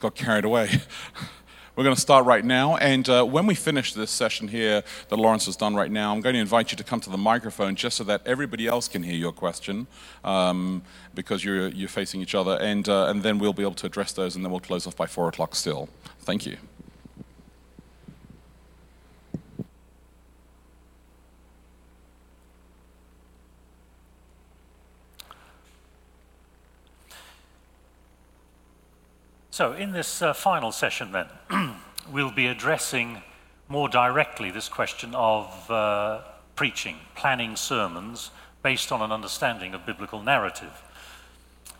got carried away. We're going to start right now. And uh, when we finish this session here that Lawrence has done right now, I'm going to invite you to come to the microphone just so that everybody else can hear your question um, because you're, you're facing each other. And, uh, and then we'll be able to address those, and then we'll close off by 4 o'clock still. Thank you. So, in this uh, final session, then, we'll be addressing more directly this question of uh, preaching, planning sermons based on an understanding of biblical narrative.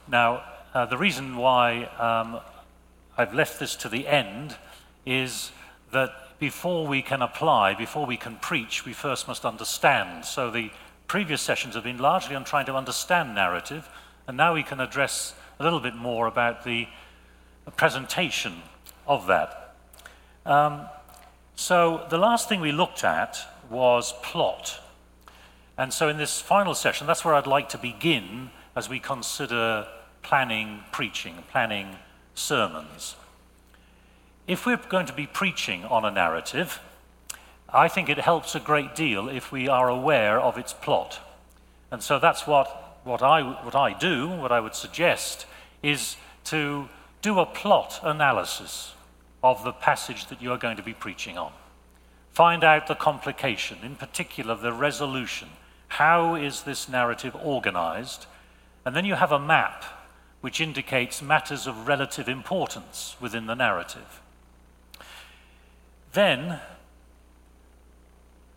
Now, uh, the reason why um, I've left this to the end is that before we can apply, before we can preach, we first must understand. So, the previous sessions have been largely on trying to understand narrative, and now we can address a little bit more about the presentation of that. Um, so the last thing we looked at was plot. And so in this final session, that's where I'd like to begin as we consider planning preaching, planning sermons. If we're going to be preaching on a narrative, I think it helps a great deal if we are aware of its plot. And so that's what, what, I, what I do, what I would suggest, is to do a plot analysis of the passage that you are going to be preaching on. Find out the complication, in particular the resolution. How is this narrative organized? And then you have a map which indicates matters of relative importance within the narrative. Then,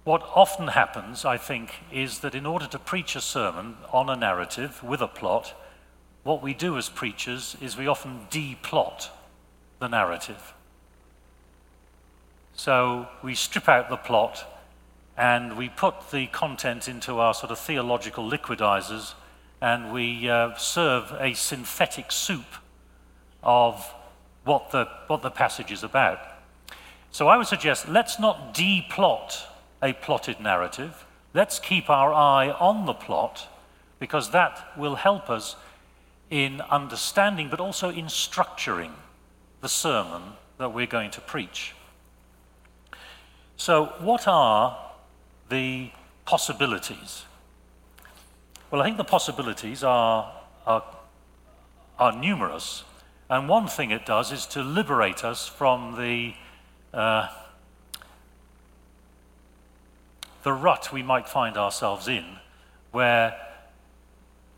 what often happens, I think, is that in order to preach a sermon on a narrative with a plot, what we do as preachers is we often deplot the narrative. So we strip out the plot and we put the content into our sort of theological liquidizers and we uh, serve a synthetic soup of what the, what the passage is about. So I would suggest let's not deplot a plotted narrative. Let's keep our eye on the plot because that will help us in understanding, but also in structuring the sermon that we're going to preach. So, what are the possibilities? Well, I think the possibilities are, are, are numerous. And one thing it does is to liberate us from the, uh, the rut we might find ourselves in, where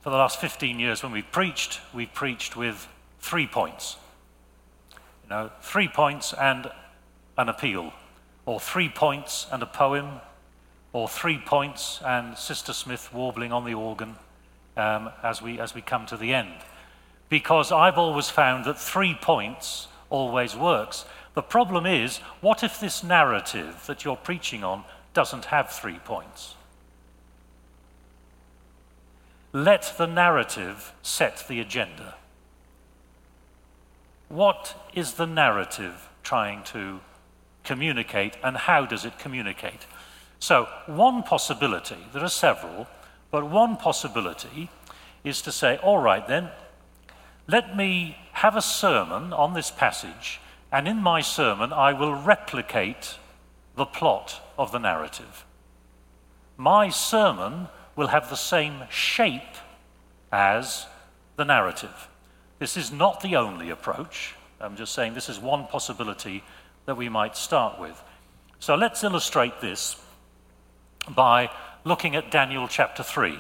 for the last 15 years, when we've preached, we've preached with three points. You know, three points and an appeal, or three points and a poem, or three points and Sister Smith warbling on the organ um, as, we, as we come to the end. Because I've always found that three points always works. The problem is, what if this narrative that you're preaching on doesn't have three points? Let the narrative set the agenda. What is the narrative trying to communicate and how does it communicate? So, one possibility, there are several, but one possibility is to say, all right then, let me have a sermon on this passage, and in my sermon I will replicate the plot of the narrative. My sermon will have the same shape as the narrative. This is not the only approach. I'm just saying this is one possibility that we might start with. So let's illustrate this by looking at Daniel chapter 3.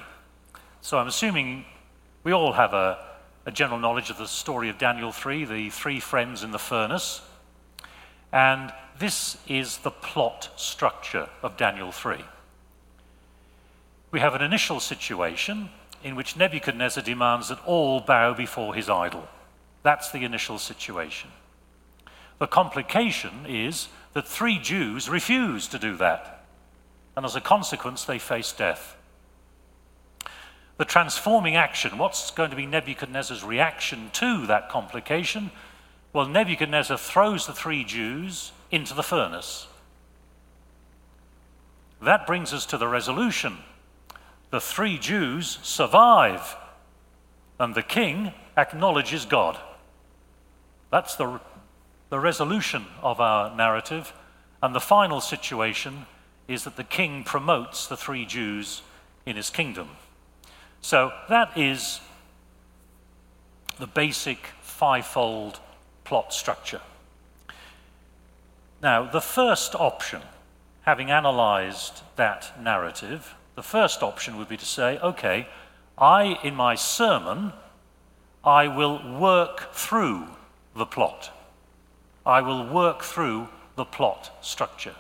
So I'm assuming we all have a, a general knowledge of the story of Daniel 3, the three friends in the furnace. And this is the plot structure of Daniel 3 we have an initial situation in which Nebuchadnezzar demands that all bow before his idol. That's the initial situation. The complication is that three Jews refuse to do that, and as a consequence, they face death. The transforming action, what's going to be Nebuchadnezzar's reaction to that complication? Well, Nebuchadnezzar throws the three Jews into the furnace. That brings us to the resolution the three Jews survive, and the king acknowledges God. That's the, the resolution of our narrative, and the final situation is that the king promotes the three Jews in his kingdom. So that is the basic fivefold plot structure. Now, the first option, having analyzed that narrative, the first option would be to say, okay, I, in my sermon, I will work through the plot. I will work through the plot structure.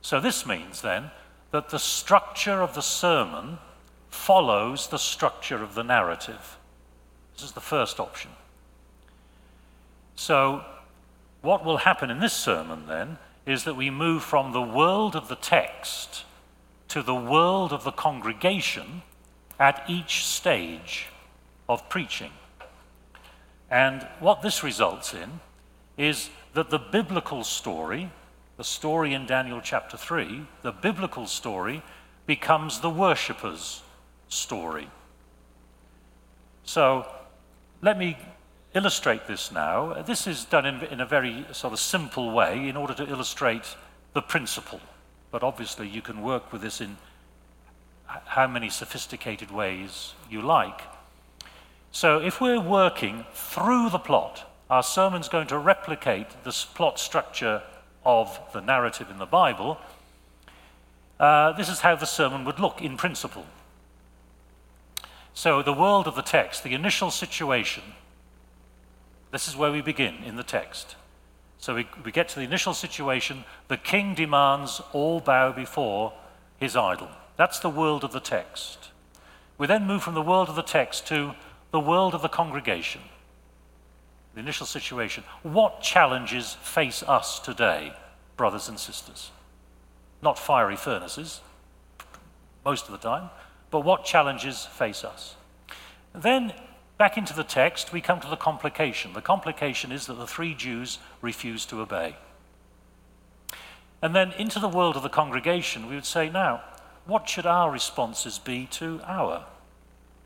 So this means then that the structure of the sermon follows the structure of the narrative. This is the first option. So, what will happen in this sermon then is that we move from the world of the text to the world of the congregation at each stage of preaching. And what this results in is that the biblical story, the story in Daniel chapter 3, the biblical story becomes the worshipper's story. So let me illustrate this now. This is done in, in, a very sort of simple way in order to illustrate the principle. But obviously, you can work with this in how many sophisticated ways you like. So, if we're working through the plot, our sermon's going to replicate the plot structure of the narrative in the Bible. Uh, this is how the sermon would look in principle. So, the world of the text, the initial situation, this is where we begin in the text. So we, we get to the initial situation the king demands all bow before his idol. That's the world of the text. We then move from the world of the text to the world of the congregation. The initial situation. What challenges face us today, brothers and sisters? Not fiery furnaces, most of the time, but what challenges face us? Then Back into the text, we come to the complication. The complication is that the three Jews refuse to obey. And then into the world of the congregation, we would say, now, what should our responses be to our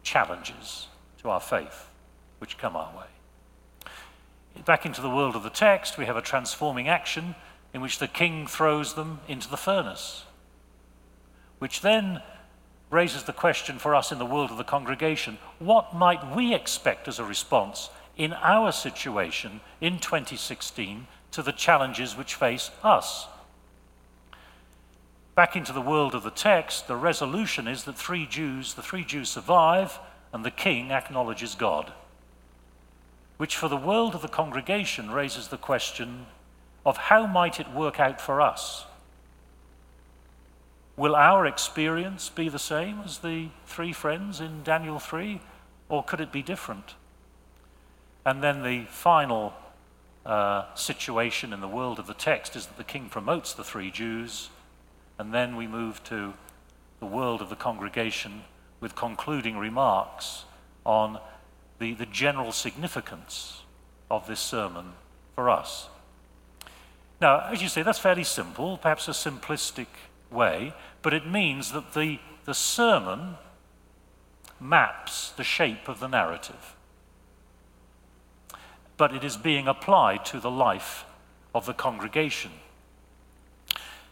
challenges to our faith which come our way? Back into the world of the text, we have a transforming action in which the king throws them into the furnace, which then raises the question for us in the world of the congregation what might we expect as a response in our situation in 2016 to the challenges which face us? Back into the world of the text, the resolution is that three Jews, the three Jews survive, and the king acknowledges God. Which for the world of the congregation raises the question of how might it work out for us? Will our experience be the same as the three friends in Daniel 3, or could it be different? And then the final uh, situation in the world of the text is that the king promotes the three Jews, and then we move to the world of the congregation with concluding remarks on the, the general significance of this sermon for us. Now, as you say, that's fairly simple, perhaps a simplistic way, but it means that the, the sermon maps the shape of the narrative. But it is being applied to the life of the congregation.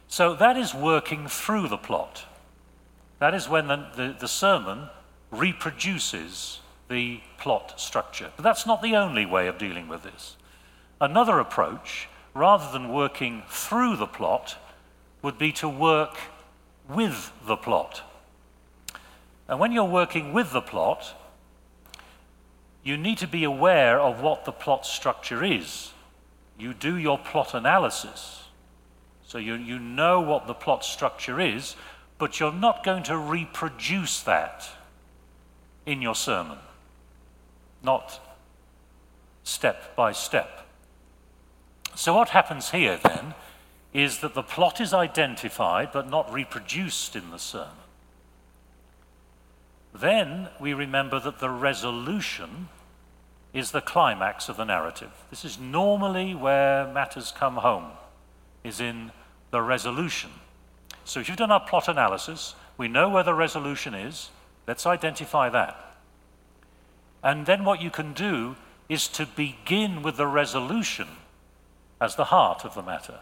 So that is working through the plot. That is when the, the, the sermon reproduces the plot structure. But that's not the only way of dealing with this. Another approach, rather than working through the plot, would be to work with the plot. And when you're working with the plot, you need to be aware of what the plot structure is. You do your plot analysis. So you, you know what the plot structure is, but you're not going to reproduce that in your sermon. Not step by step. So, what happens here then is that the plot is identified but not reproduced in the sermon. Then we remember that the resolution is the climax of the narrative. This is normally where matters come home, is in the resolution. So if you've done our plot analysis, we know where the resolution is. Let's identify that. And then what you can do is to begin with the resolution as the heart of the matter.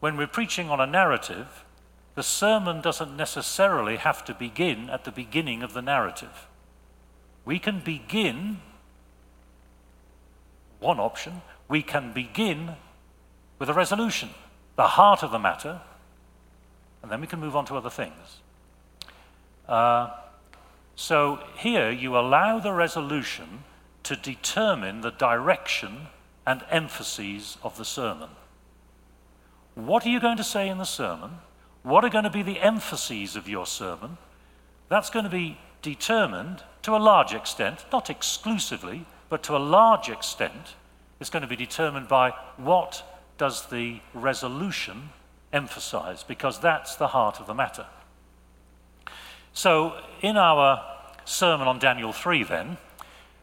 When we're preaching on a narrative, the sermon doesn't necessarily have to begin at the beginning of the narrative. We can begin, one option, we can begin with a resolution, the heart of the matter, and then we can move on to other things. Uh, so here you allow the resolution to determine the direction and emphases of the sermon. What are you going to say in the sermon? What are going to be the emphases of your sermon? That's going to be determined to a large extent, not exclusively, but to a large extent, it's going to be determined by what does the resolution emphasize, because that's the heart of the matter. So, in our sermon on Daniel 3, then,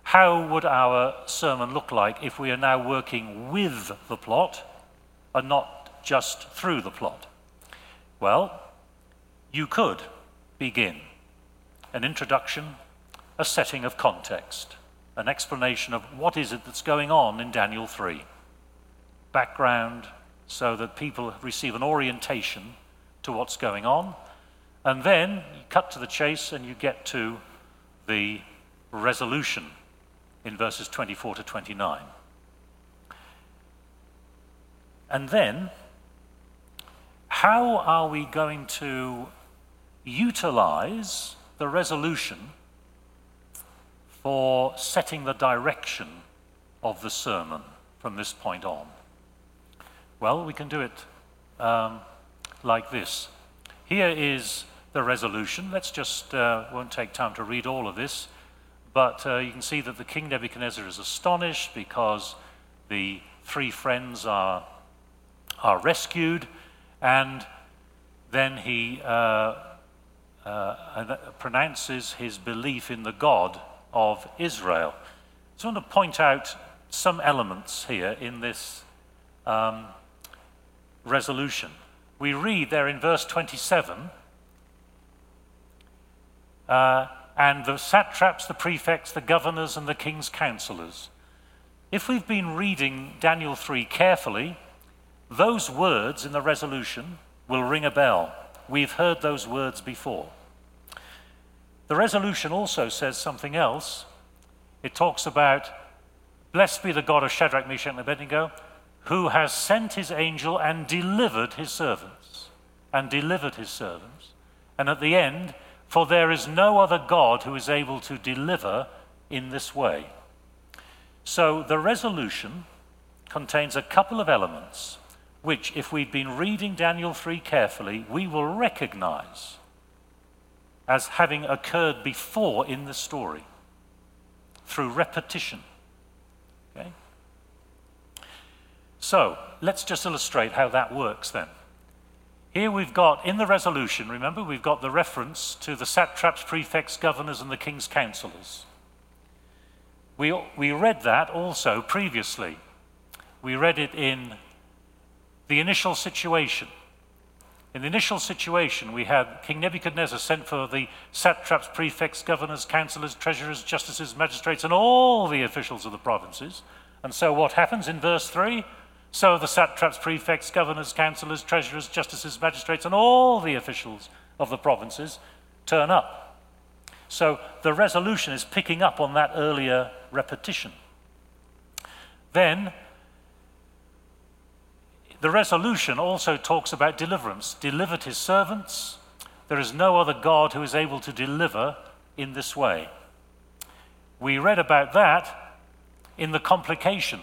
how would our sermon look like if we are now working with the plot and not just through the plot? Well, you could begin an introduction, a setting of context, an explanation of what is it that's going on in Daniel 3. Background, so that people receive an orientation to what's going on. And then you cut to the chase and you get to the resolution in verses 24 to 29. And then, how are we going to utilize the resolution for setting the direction of the sermon from this point on? Well, we can do it um, like this. Here is the resolution. Let's just, uh, won't take time to read all of this. But uh, you can see that the king Nebuchadnezzar is astonished because the three friends are, are rescued, and then he uh, uh, pronounces his belief in the God of Israel. So I want to point out some elements here in this um, resolution. We read there in verse 27 uh, and the satraps, the prefects, the governors, and the king's counselors. If we've been reading Daniel 3 carefully, those words in the resolution will ring a bell. We've heard those words before. The resolution also says something else. It talks about, Blessed be the God of Shadrach, Meshach, and Abednego, who has sent his angel and delivered his servants. And delivered his servants. And at the end, for there is no other God who is able to deliver in this way. So the resolution contains a couple of elements which, if we've been reading Daniel 3 carefully, we will recognize as having occurred before in the story through repetition. Okay? So let's just illustrate how that works then. Here we've got, in the resolution, remember, we've got the reference to the satraps, prefects, governors, and the king's counselors. We, we read that also previously. We read it in the initial situation. In the initial situation, we had King Nebuchadnezzar sent for the satraps, prefects, governors, counselors, treasurers, justices, magistrates, and all the officials of the provinces. And so what happens in verse 3? So the satraps, prefects, governors, councillors, treasurers, justices, magistrates, and all the officials of the provinces turn up. So the resolution is picking up on that earlier repetition. Then the resolution also talks about deliverance. Delivered his servants. There is no other God who is able to deliver in this way. We read about that in the complication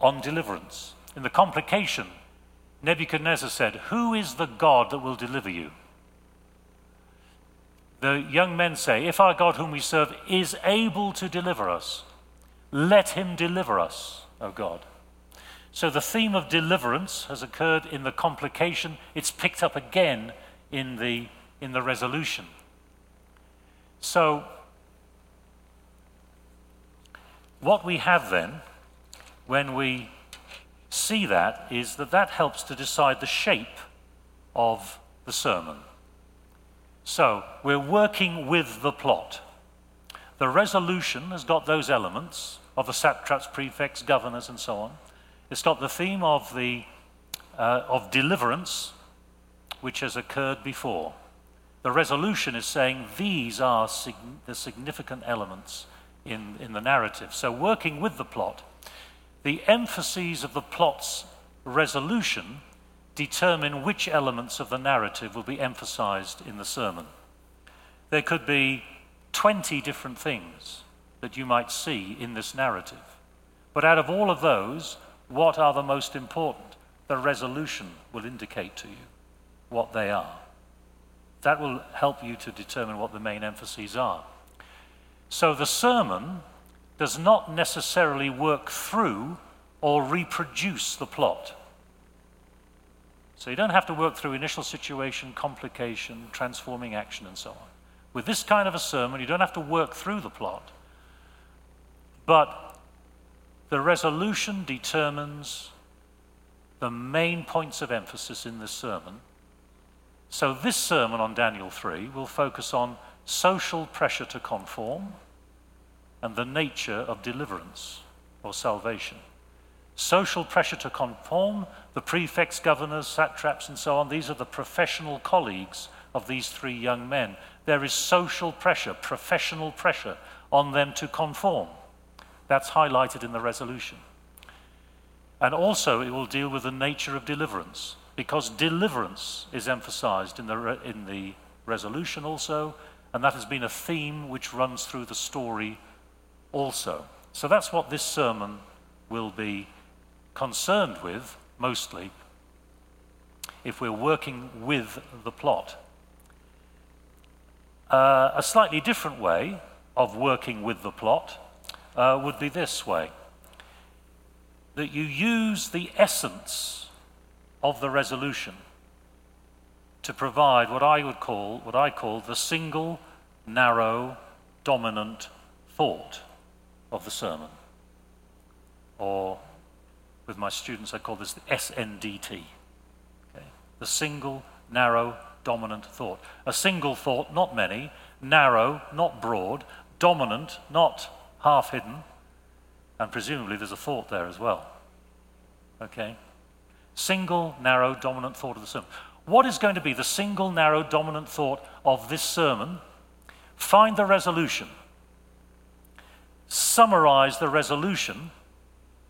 on deliverance. In the complication, Nebuchadnezzar said, Who is the God that will deliver you? The young men say, If our God whom we serve is able to deliver us, let him deliver us, O God. So the theme of deliverance has occurred in the complication. It's picked up again in the, in the resolution. So, what we have then when we see that is that that helps to decide the shape of the sermon. So we're working with the plot. The resolution has got those elements of the satraps, prefects, governors, and so on. It's got the theme of, the, uh, of deliverance, which has occurred before. The resolution is saying these are sig- the significant elements in, in the narrative. So, working with the plot, the emphases of the plot's resolution determine which elements of the narrative will be emphasized in the sermon. There could be 20 different things that you might see in this narrative. But out of all of those, what are the most important? The resolution will indicate to you what they are. That will help you to determine what the main emphases are. So the sermon does not necessarily work through or reproduce the plot. So you don't have to work through initial situation, complication, transforming action, and so on. With this kind of a sermon, you don't have to work through the plot. But the resolution determines the main points of emphasis in this sermon. So, this sermon on Daniel 3 will focus on social pressure to conform and the nature of deliverance or salvation. Social pressure to conform, the prefects, governors, satraps, and so on, these are the professional colleagues of these three young men. There is social pressure, professional pressure on them to conform. That's highlighted in the resolution. And also, it will deal with the nature of deliverance, because deliverance is emphasized in the, re- in the resolution also, and that has been a theme which runs through the story also. So that's what this sermon will be concerned with, mostly, if we're working with the plot. Uh, a slightly different way of working with the plot uh, would be this way that you use the essence of the resolution to provide what I would call, what I call the single, narrow, dominant thought of the sermon. Or with my students, I call this the SNDT. Okay? The single, narrow, dominant thought. A single thought, not many, narrow, not broad, dominant, not half hidden, and presumably there's a thought there as well. Okay? Single, narrow, dominant thought of the sermon. What is going to be the single, narrow, dominant thought of this sermon? Find the resolution. Summarize the resolution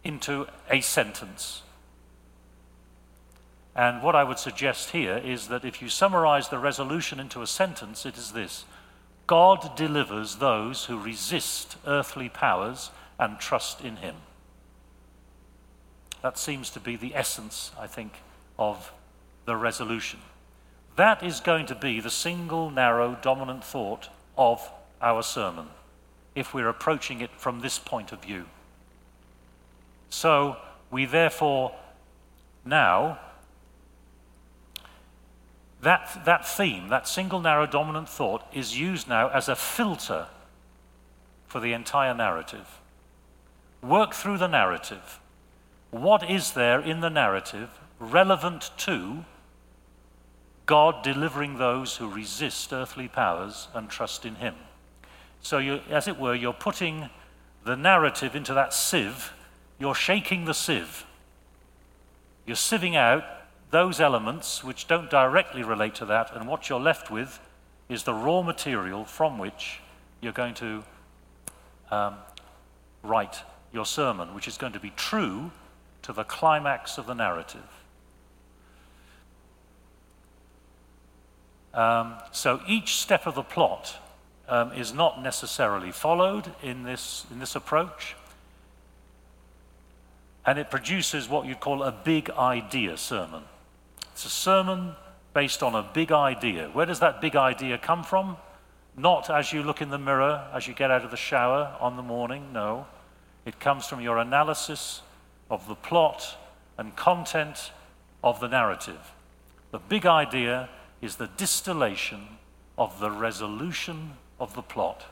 into a sentence. And what I would suggest here is that if you summarize the resolution into a sentence, it is this God delivers those who resist earthly powers and trust in Him. That seems to be the essence, I think, of the resolution. That is going to be the single, narrow, dominant thought of our sermon if we're approaching it from this point of view. So, we therefore now that, that theme, that single narrow dominant thought, is used now as a filter for the entire narrative. Work through the narrative. What is there in the narrative relevant to God delivering those who resist earthly powers and trust in Him? So, you, as it were, you're putting the narrative into that sieve, you're shaking the sieve. You're sieving out those elements which don't directly relate to that, and what you're left with is the raw material from which you're going to um, write your sermon, which is going to be true to the climax of the narrative. Um, so each step of the plot um, is not necessarily followed in this, in this approach, and it produces what you'd call a big idea sermon. It's a sermon based on a big idea. Where does that big idea come from? Not as you look in the mirror, as you get out of the shower on the morning, no. It comes from your analysis of the plot and content of the narrative. The big idea is the distillation of the resolution of the plot.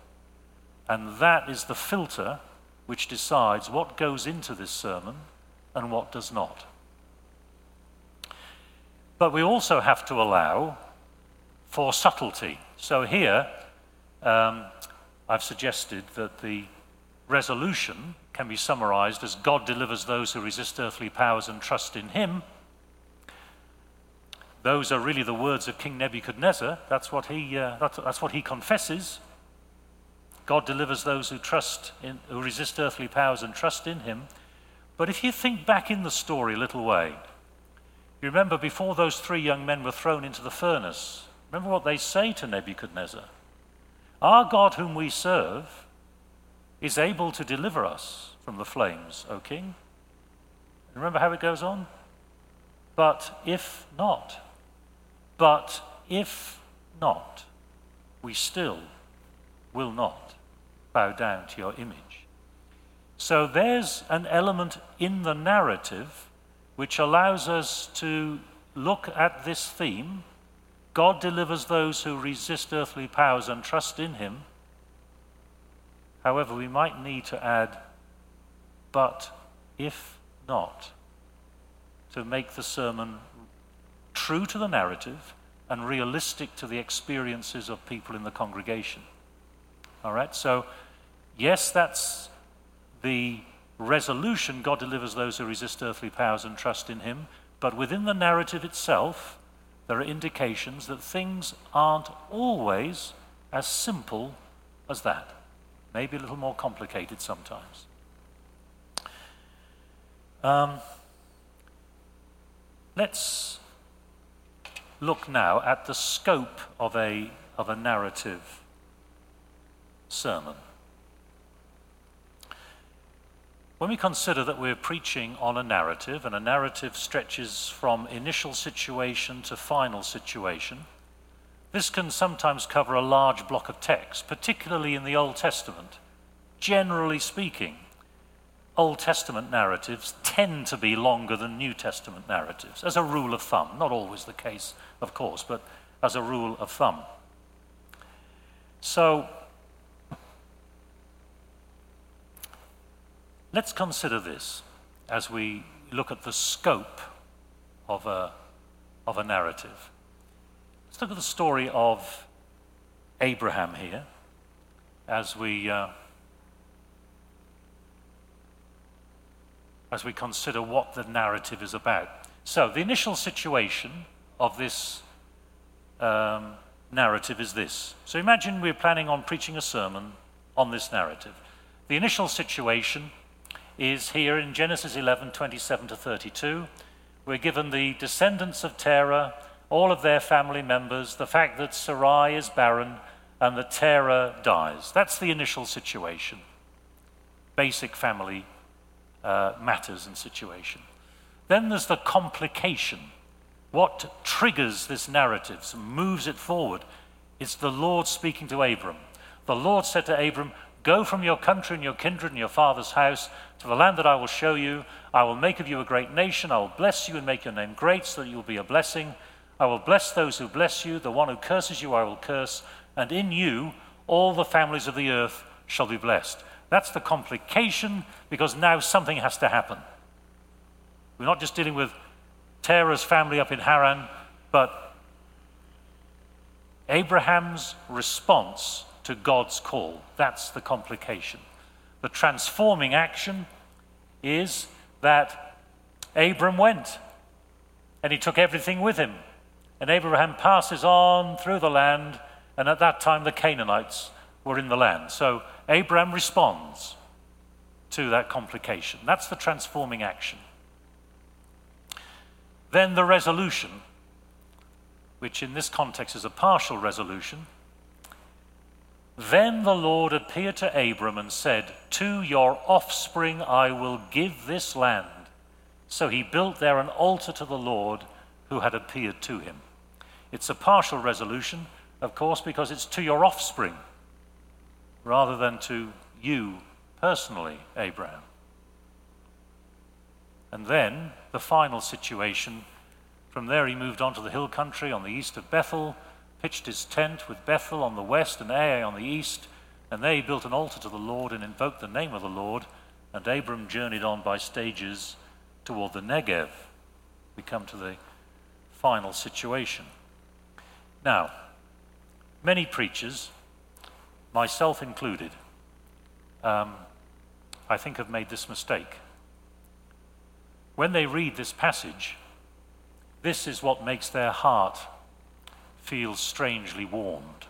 And that is the filter which decides what goes into this sermon and what does not. But we also have to allow for subtlety. So here, um, I've suggested that the resolution can be summarized as God delivers those who resist earthly powers and trust in Him. Those are really the words of King Nebuchadnezzar. That's what he, uh, that's, that's what he confesses. God delivers those who trust in, who resist earthly powers and trust in Him. But if you think back in the story a little way, you remember before those three young men were thrown into the furnace, remember what they say to Nebuchadnezzar? Our God, whom we serve, is able to deliver us from the flames, O king. Remember how it goes on? But if not, but if not, we still will not bow down to your image. So there's an element in the narrative which allows us to look at this theme God delivers those who resist earthly powers and trust in Him. However, we might need to add, but if not, to make the sermon true to the narrative and realistic to the experiences of people in the congregation. All right, so yes, that's the resolution God delivers those who resist earthly powers and trust in Him, but within the narrative itself, there are indications that things aren't always as simple as that. Maybe a little more complicated sometimes. Um, let's look now at the scope of a, of a narrative sermon. When we consider that we're preaching on a narrative, and a narrative stretches from initial situation to final situation, this can sometimes cover a large block of text, particularly in the Old Testament. Generally speaking, Old Testament narratives tend to be longer than New Testament narratives, as a rule of thumb. Not always the case, of course, but as a rule of thumb. So, Let's consider this as we look at the scope of a, of a narrative. Let's look at the story of Abraham here as we, uh, as we consider what the narrative is about. So, the initial situation of this um, narrative is this. So, imagine we're planning on preaching a sermon on this narrative. The initial situation is here in Genesis 11 27 to 32. We're given the descendants of Terah, all of their family members, the fact that Sarai is barren, and that Terah dies. That's the initial situation. Basic family uh, matters and situation. Then there's the complication. What triggers this narrative, moves it forward? It's the Lord speaking to Abram. The Lord said to Abram, Go from your country and your kindred and your father's house to the land that I will show you. I will make of you a great nation. I will bless you and make your name great so that you will be a blessing. I will bless those who bless you. The one who curses you, I will curse. And in you, all the families of the earth shall be blessed. That's the complication because now something has to happen. We're not just dealing with Terah's family up in Haran, but Abraham's response to God's call. That's the complication. The transforming action is that Abram went and he took everything with him. And Abraham passes on through the land, and at that time the Canaanites were in the land. So Abraham responds to that complication. That's the transforming action. Then the resolution, which in this context is a partial resolution, then the Lord appeared to Abram and said, To your offspring I will give this land. So he built there an altar to the Lord who had appeared to him. It's a partial resolution, of course, because it's to your offspring rather than to you personally, Abraham. And then the final situation. From there, he moved on to the hill country on the east of Bethel pitched his tent with Bethel on the west and Ai on the east, and he built an altar to the Lord and invoked the name of the Lord. And Abram journeyed on by stages toward the Negev. We come to the final situation. Now, many preachers, myself included, um, I think, have made this mistake. When they read this passage, this is what makes their heart feel strangely warmed.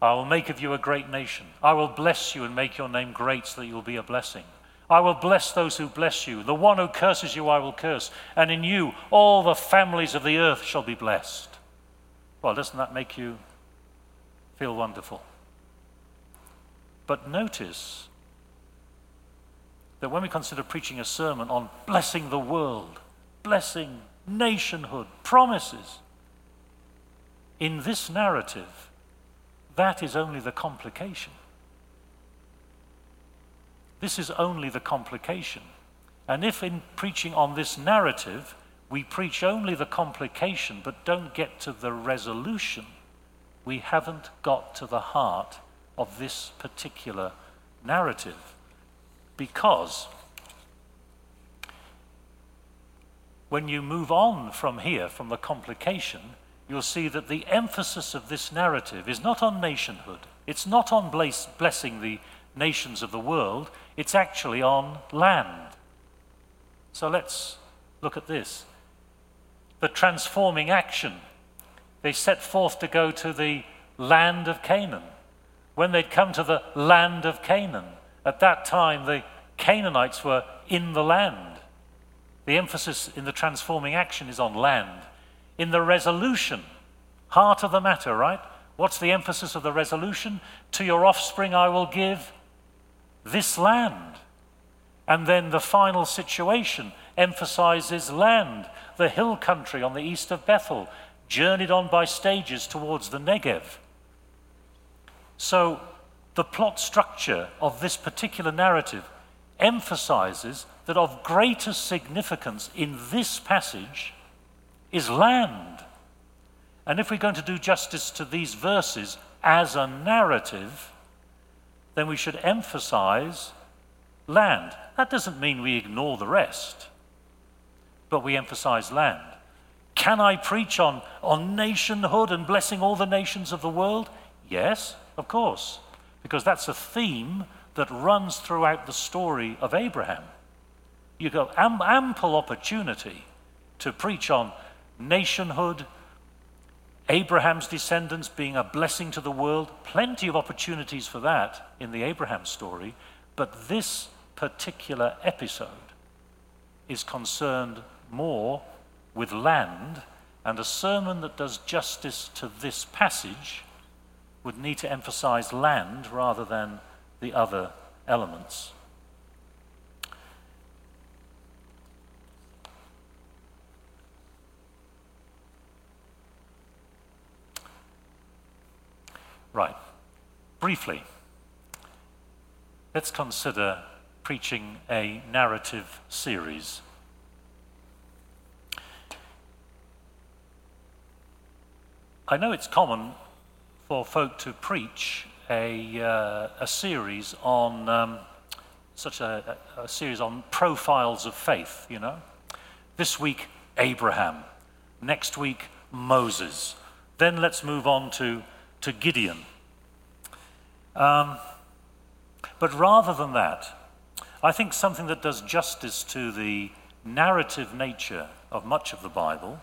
I will make of you a great nation. I will bless you and make your name great so that you will be a blessing. I will bless those who bless you. The one who curses you, I will curse. And in you, all the families of the earth shall be blessed. Well, doesn't that make you feel wonderful? But notice that when we consider preaching a sermon on blessing the world, blessing nationhood, promises, in this narrative, that is only the complication. This is only the complication. And if in preaching on this narrative, we preach only the complication but don't get to the resolution, we haven't got to the heart of this particular narrative. Because when you move on from here, from the complication, you'll see that the emphasis of this narrative is not on nationhood, it's not on bless, blessing the nations of the world, it's actually on land. So let's look at this. The transforming action. They set forth to go to the land of Canaan. When they'd come to the land of Canaan, at that time the Canaanites were in the land. The emphasis in the transforming action is on land in the resolution, heart of the matter, right? What's the emphasis of the resolution? To your offspring I will give this land. And then the final situation emphasizes land, the hill country on the east of Bethel, journeyed on by stages towards the Negev. So the plot structure of this particular narrative emphasizes that of greatest significance in this passage is land. And if we're going to do justice to these verses as a narrative, then we should emphasize land. That doesn't mean we ignore the rest, but we emphasize land. Can I preach on, on nationhood and blessing all the nations of the world? Yes, of course, because that's a theme that runs throughout the story of Abraham. You go am, ample opportunity to preach on nationhood, Abraham's descendants being a blessing to the world. Plenty of opportunities for that in the Abraham story. But this particular episode is concerned more with land, and a sermon that does justice to this passage would need to emphasize land rather than the other elements. Right. Briefly, let's consider preaching a narrative series. I know it's common for folk to preach a, uh, a series on um, such a, a series on profiles of faith, you know. This week, Abraham. Next week, Moses. Then let's move on to to Gideon. Um, but rather than that, I think something that does justice to the narrative nature of much of the Bible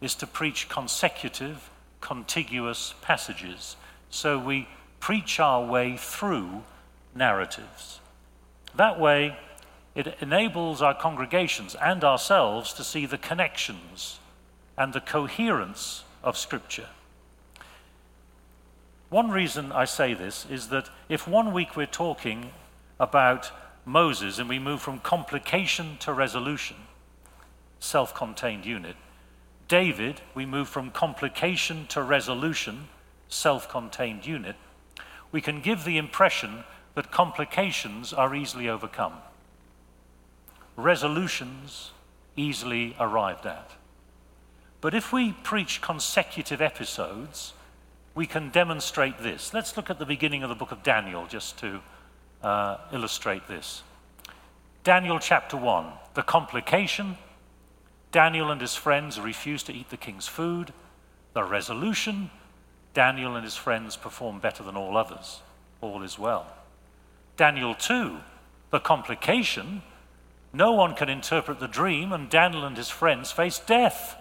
is to preach consecutive, contiguous passages. So we preach our way through narratives. That way, it enables our congregations and ourselves to see the connections and the coherence of Scripture. One reason I say this is that if one week we're talking about Moses and we move from complication to resolution, self contained unit, David, we move from complication to resolution, self contained unit, we can give the impression that complications are easily overcome, resolutions easily arrived at. But if we preach consecutive episodes, we can demonstrate this. Let's look at the beginning of the book of Daniel just to uh, illustrate this. Daniel chapter 1, the complication Daniel and his friends refuse to eat the king's food. The resolution Daniel and his friends perform better than all others. All is well. Daniel 2, the complication, no one can interpret the dream, and Daniel and his friends face death.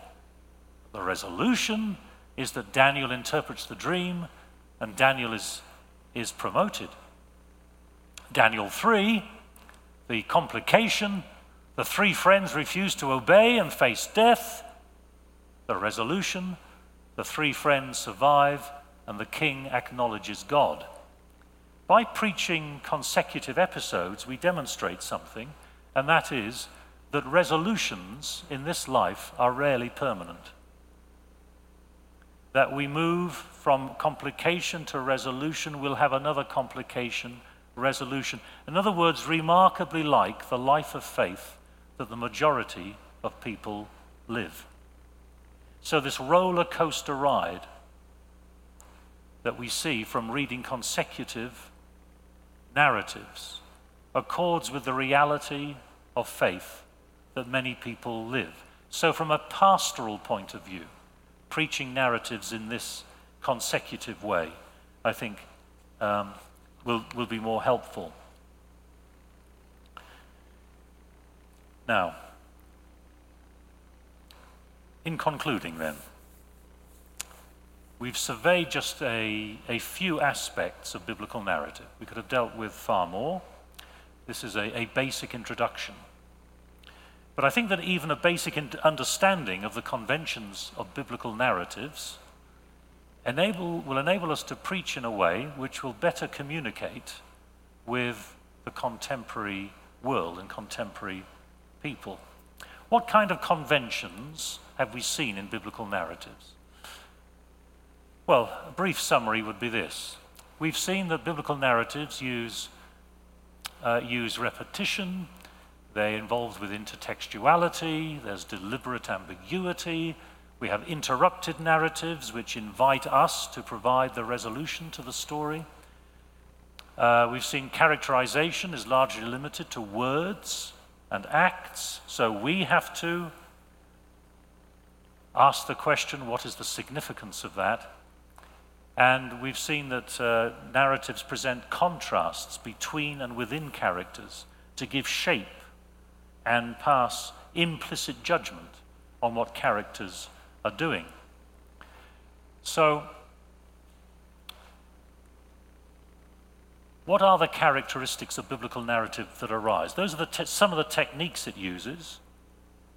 The resolution is that Daniel interprets the dream and Daniel is, is promoted. Daniel 3, the complication, the three friends refuse to obey and face death. The resolution, the three friends survive and the king acknowledges God. By preaching consecutive episodes, we demonstrate something, and that is that resolutions in this life are rarely permanent that we move from complication to resolution, we'll have another complication, resolution. In other words, remarkably like the life of faith that the majority of people live. So, this roller coaster ride that we see from reading consecutive narratives accords with the reality of faith that many people live. So, from a pastoral point of view, preaching narratives in this consecutive way, I think, um, will, will be more helpful. Now, in concluding, then, we've surveyed just a, a few aspects of biblical narrative. We could have dealt with far more. This is a, a basic introduction. But I think that even a basic understanding of the conventions of biblical narratives enable, will enable us to preach in a way which will better communicate with the contemporary world and contemporary people. What kind of conventions have we seen in biblical narratives? Well, a brief summary would be this. We've seen that biblical narratives use, uh, use repetition, they're involved with intertextuality, there's deliberate ambiguity, we have interrupted narratives which invite us to provide the resolution to the story. Uh, we've seen characterization is largely limited to words and acts, so we have to ask the question what is the significance of that? And we've seen that uh, narratives present contrasts between and within characters to give shape and pass implicit judgment on what characters are doing. So, what are the characteristics of biblical narrative that arise? Those are te- some of the techniques it uses,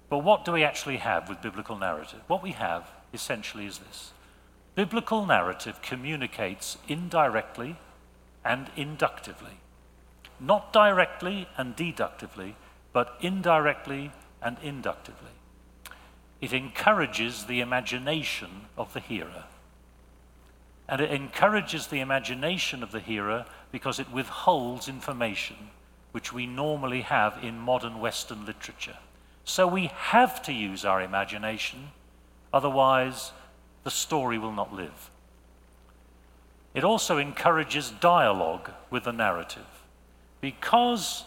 but what do we actually have with biblical narrative? What we have essentially is this biblical narrative communicates indirectly and inductively, not directly and deductively, but indirectly and inductively. It encourages the imagination of the hearer. And it encourages the imagination of the hearer because it withholds information which we normally have in modern Western literature. So we have to use our imagination, otherwise, the story will not live. It also encourages dialogue with the narrative. Because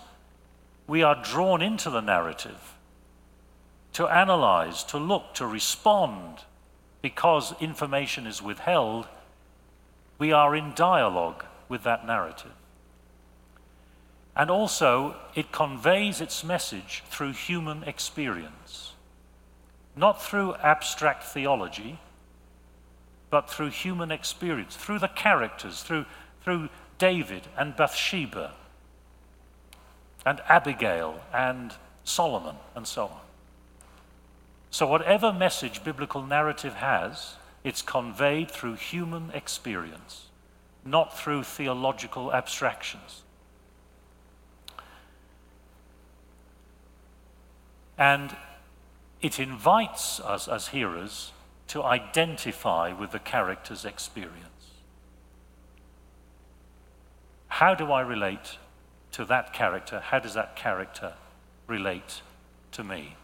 we are drawn into the narrative to analyze, to look, to respond. Because information is withheld, we are in dialogue with that narrative. And also, it conveys its message through human experience, not through abstract theology, but through human experience, through the characters, through, through David and Bathsheba and Abigail and Solomon and so on. So, whatever message biblical narrative has, it's conveyed through human experience, not through theological abstractions. And it invites us as hearers to identify with the character's experience. How do I relate to that character, how does that character relate to me?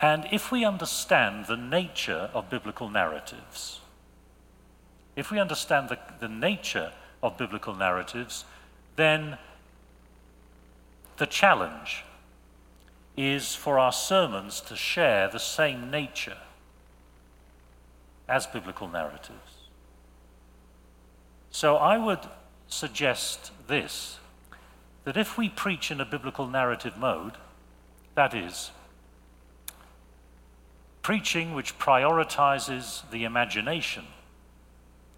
And if we understand the nature of biblical narratives, if we understand the, the nature of biblical narratives, then the challenge is for our sermons to share the same nature as biblical narratives. So I would suggest this that if we preach in a biblical narrative mode, that is, preaching which prioritizes the imagination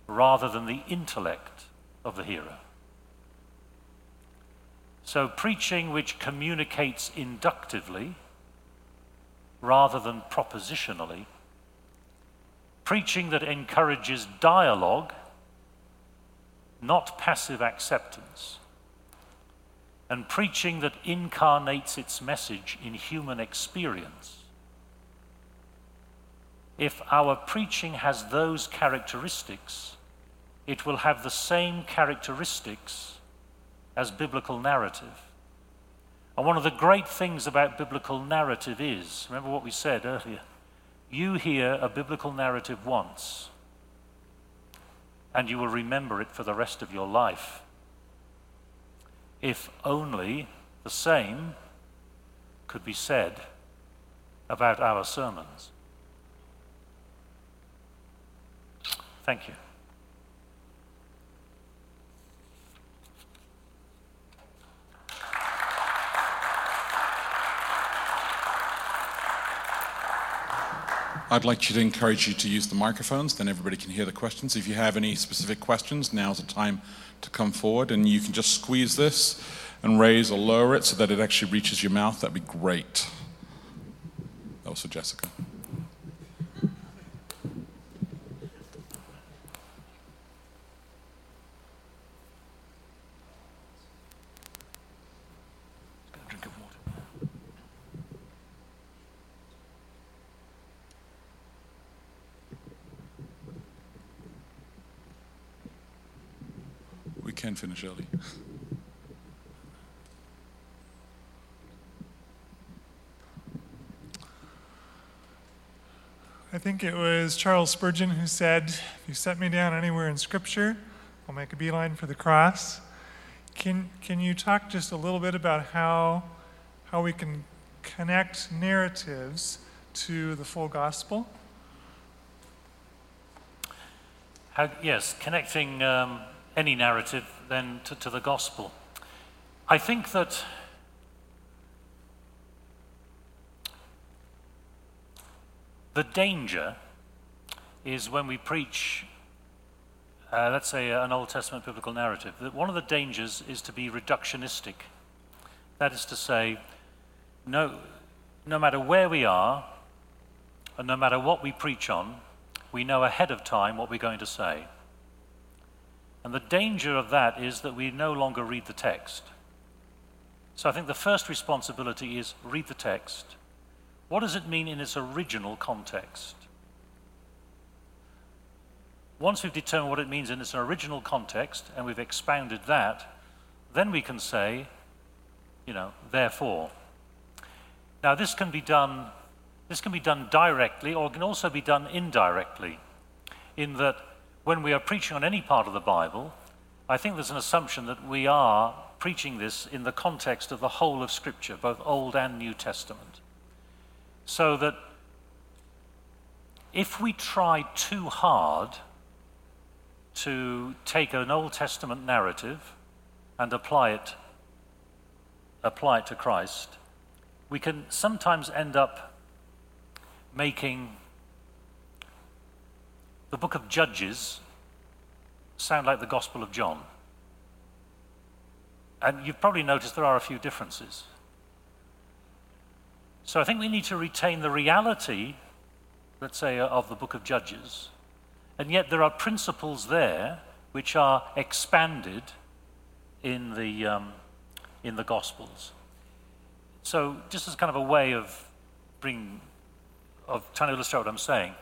rather than the intellect of the hearer. So, preaching which communicates inductively rather than propositionally, preaching that encourages dialogue, not passive acceptance, and preaching that incarnates its message in human experience. If our preaching has those characteristics, it will have the same characteristics as biblical narrative. And one of the great things about biblical narrative is remember what we said earlier you hear a biblical narrative once, and you will remember it for the rest of your life. If only the same could be said about our sermons. Thank you. I'd like you to encourage you to use the microphones, then everybody can hear the questions. If you have any specific questions, now's the time to come forward, and you can just squeeze this and raise or lower it so that it actually reaches your mouth. That'd be great. That was for Jessica. can finish early. I think it was Charles Spurgeon who said, If you set me down anywhere in Scripture, I'll make a beeline for the cross. Can, can you talk just a little bit about how, how we can connect narratives to the full gospel? How, yes, connecting um, any narrative then to, to the gospel. I think that the danger is when we preach, uh, let's say, an Old Testament biblical narrative, that one of the dangers is to be reductionistic. That is to say, no, no matter where we are, and no matter what we preach on, we know ahead of time what we're going to say. And the danger of that is that we no longer read the text. So I think the first responsibility is read the text. What does it mean in its original context? Once we've determined what it means in its original context and we've expounded that, then we can say, you know, therefore. Now this can be done this can be done directly or it can also be done indirectly in that when we are preaching on any part of the Bible, I think there's an assumption that we are preaching this in the context of the whole of Scripture, both Old and New Testament. So that if we try too hard to take an Old Testament narrative and apply it, apply it to Christ, we can sometimes end up making the book of Judges sound like the Gospel of John. And you've probably noticed there are a few differences. So I think we need to retain the reality, let's say, of the book of Judges. And yet there are principles there which are expanded in the, um, in the Gospels. So just as kind of a way of bringing, of trying to illustrate what I'm saying,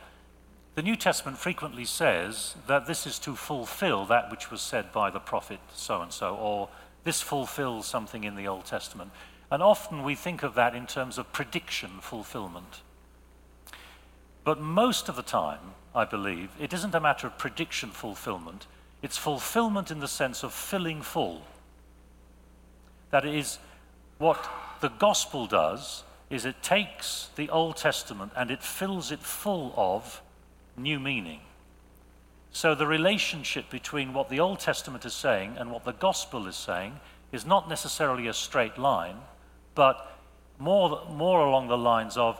the New Testament frequently says that this is to fulfill that which was said by the prophet so and so, or this fulfills something in the Old Testament. And often we think of that in terms of prediction fulfillment. But most of the time, I believe, it isn't a matter of prediction fulfillment, it's fulfillment in the sense of filling full. That is, what the gospel does is it takes the Old Testament and it fills it full of new meaning. So the relationship between what the Old Testament is saying and what the Gospel is saying is not necessarily a straight line, but more, more along the lines of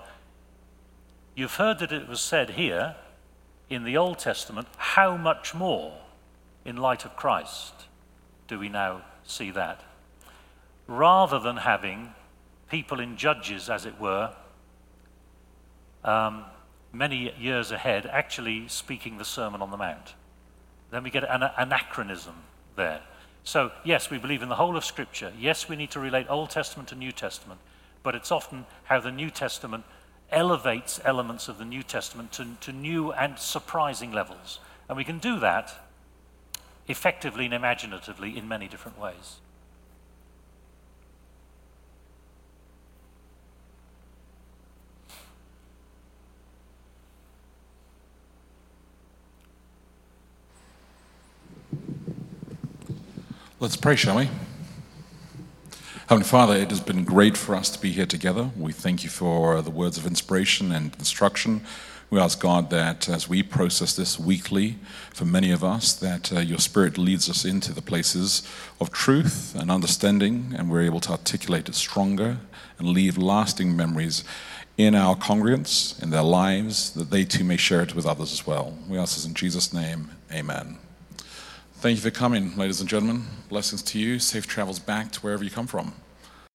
you've heard that it was said here in the Old Testament, how much more in light of Christ do we now see that? Rather than having people in judges, as it were, um, many years ahead, actually speaking the Sermon on the Mount. Then we get an anachronism there. So, yes, we believe in the whole of Scripture. Yes, we need to relate Old Testament to New Testament, but it's often how the New Testament elevates elements of the New Testament to, to new and surprising levels. And we can do that effectively and imaginatively in many different ways. Let's pray, shall we? Heavenly Father, it has been great for us to be here together. We thank you for the words of inspiration and instruction. We ask God that as we process this weekly, for many of us, that uh, your Spirit leads us into the places of truth and understanding, and we're able to articulate it stronger and leave lasting memories in our congregants, in their lives, that they too may share it with others as well. We ask this in Jesus' name. Amen. Thank you for coming, ladies and gentlemen. Blessings to you. Safe travels back to wherever you come from.